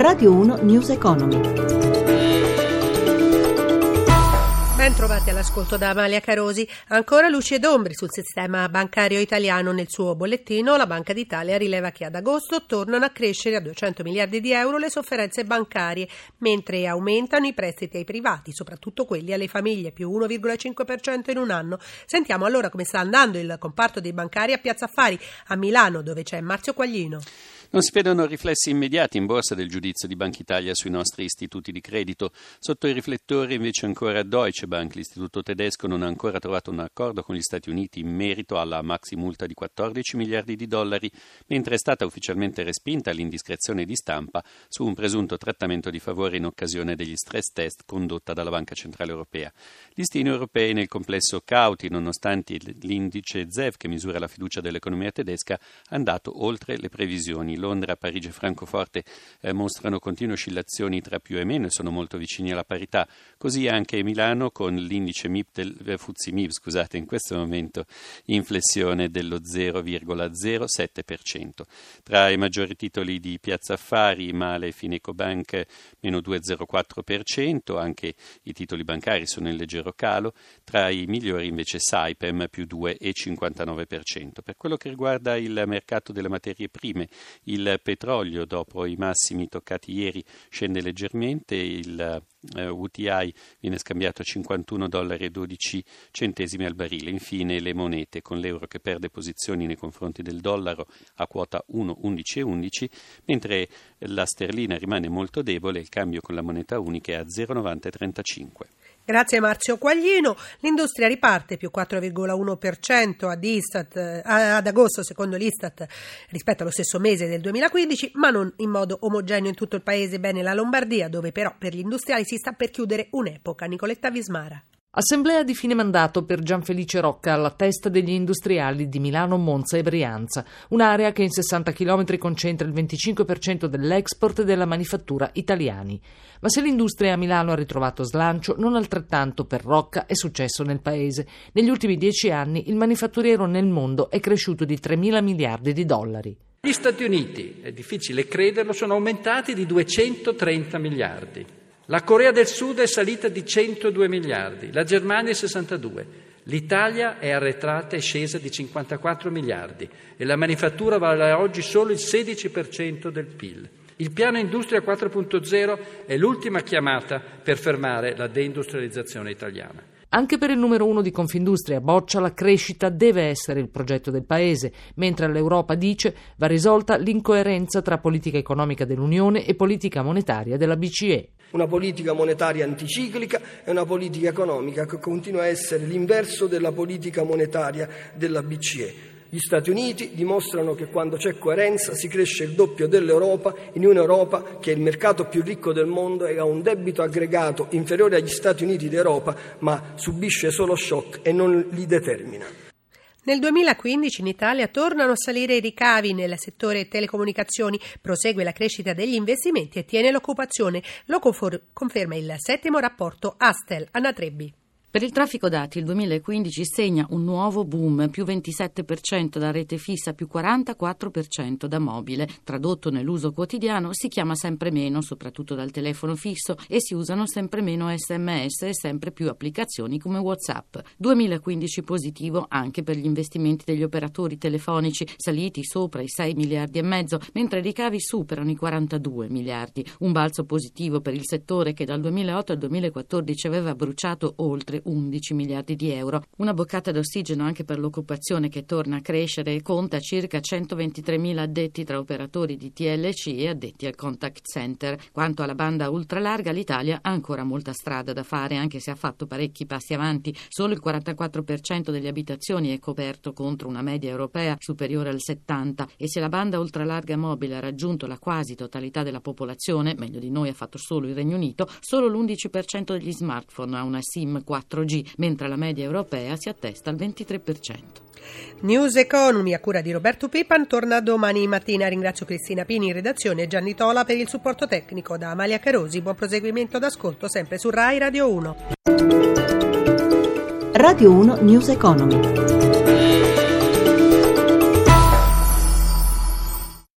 Radio 1 News Economy. Ben trovati all'ascolto da Amalia Carosi. Ancora luci ed ombri sul sistema bancario italiano. Nel suo bollettino la Banca d'Italia rileva che ad agosto tornano a crescere a 200 miliardi di euro le sofferenze bancarie, mentre aumentano i prestiti ai privati, soprattutto quelli alle famiglie, più 1,5% in un anno. Sentiamo allora come sta andando il comparto dei bancari a Piazza Affari, a Milano, dove c'è Marzio Quaglino. Non si vedono riflessi immediati in borsa del giudizio di Banca Italia sui nostri istituti di credito. Sotto i riflettori invece ancora Deutsche Bank, l'istituto tedesco non ha ancora trovato un accordo con gli Stati Uniti in merito alla maxi multa di 14 miliardi di dollari, mentre è stata ufficialmente respinta l'indiscrezione di stampa su un presunto trattamento di favore in occasione degli stress test condotta dalla Banca Centrale Europea. Gli europei nel complesso cauti, nonostante l'indice ZEV che misura la fiducia dell'economia tedesca, è andato oltre le previsioni. Londra, Parigi e Francoforte eh, mostrano continue oscillazioni tra più e meno e sono molto vicini alla parità. Così anche Milano con l'indice MIP del eh, Fuzzi MIP, scusate, in questo momento in flessione dello 0,07%. Tra i maggiori titoli di Piazza Affari, Male Fineco Bank meno 2,04%, anche i titoli bancari sono in leggero calo, tra i migliori invece Saipem più 2,59%. Per quello che riguarda il mercato delle materie prime, il petrolio, dopo i massimi toccati ieri, scende leggermente, il uh, UTI viene scambiato a 51 dollari 12 centesimi al barile. Infine le monete, con l'euro che perde posizioni nei confronti del dollaro a quota 1,11,11, mentre la sterlina rimane molto debole, il cambio con la moneta unica è a 0,9035. Grazie Marzio Quaglino. L'industria riparte più 4,1% ad, Istat, eh, ad agosto secondo l'Istat rispetto allo stesso mese del 2015, ma non in modo omogeneo in tutto il paese, bene la Lombardia, dove però per gli industriali si sta per chiudere un'epoca. Nicoletta Vismara. Assemblea di fine mandato per Gianfelice Rocca alla testa degli industriali di Milano, Monza e Brianza, un'area che in 60 km concentra il 25% dell'export della manifattura italiani. Ma se l'industria a Milano ha ritrovato slancio, non altrettanto per Rocca è successo nel paese. Negli ultimi dieci anni il manifatturiero nel mondo è cresciuto di 3 mila miliardi di dollari. Gli Stati Uniti, è difficile crederlo, sono aumentati di 230 miliardi. La Corea del Sud è salita di 102 miliardi, la Germania 62. L'Italia è arretrata e scesa di 54 miliardi e la manifattura vale oggi solo il 16% del PIL. Il piano Industria 4.0 è l'ultima chiamata per fermare la deindustrializzazione italiana. Anche per il numero uno di Confindustria, Boccia, la crescita deve essere il progetto del Paese, mentre l'Europa dice va risolta l'incoerenza tra politica economica dell'Unione e politica monetaria della BCE una politica monetaria anticiclica e una politica economica che continua a essere l'inverso della politica monetaria della BCE. Gli Stati Uniti dimostrano che quando c'è coerenza si cresce il doppio dell'Europa in un'Europa che è il mercato più ricco del mondo e ha un debito aggregato inferiore agli Stati Uniti d'Europa, ma subisce solo shock e non li determina. Nel 2015 in Italia tornano a salire i ricavi nel settore telecomunicazioni, prosegue la crescita degli investimenti e tiene l'occupazione. Lo conferma il settimo rapporto Astel. Anna Trebbi. Per il traffico dati il 2015 segna un nuovo boom, più 27% da rete fissa, più 44% da mobile. Tradotto nell'uso quotidiano si chiama sempre meno, soprattutto dal telefono fisso, e si usano sempre meno sms e sempre più applicazioni come WhatsApp. 2015 positivo anche per gli investimenti degli operatori telefonici, saliti sopra i 6 miliardi e mezzo, mentre i ricavi superano i 42 miliardi. Un balzo positivo per il settore che dal 2008 al 2014 aveva bruciato oltre 11 miliardi di euro. Una boccata d'ossigeno anche per l'occupazione che torna a crescere e conta circa 123.000 addetti tra operatori di TLC e addetti al contact center. Quanto alla banda ultralarga, l'Italia ha ancora molta strada da fare, anche se ha fatto parecchi passi avanti. Solo il 44% delle abitazioni è coperto contro una media europea superiore al 70% e se la banda ultralarga mobile ha raggiunto la quasi totalità della popolazione, meglio di noi ha fatto solo il Regno Unito, solo l'11% degli smartphone ha una SIM 4 4G, mentre la media europea si attesta al 23%. News Economy a cura di Roberto Pipan torna domani mattina. Ringrazio Cristina Pini in redazione e Gianni Tola per il supporto tecnico da Amalia Carosi. Buon proseguimento d'ascolto sempre su Rai Radio 1. Radio 1 News Economy.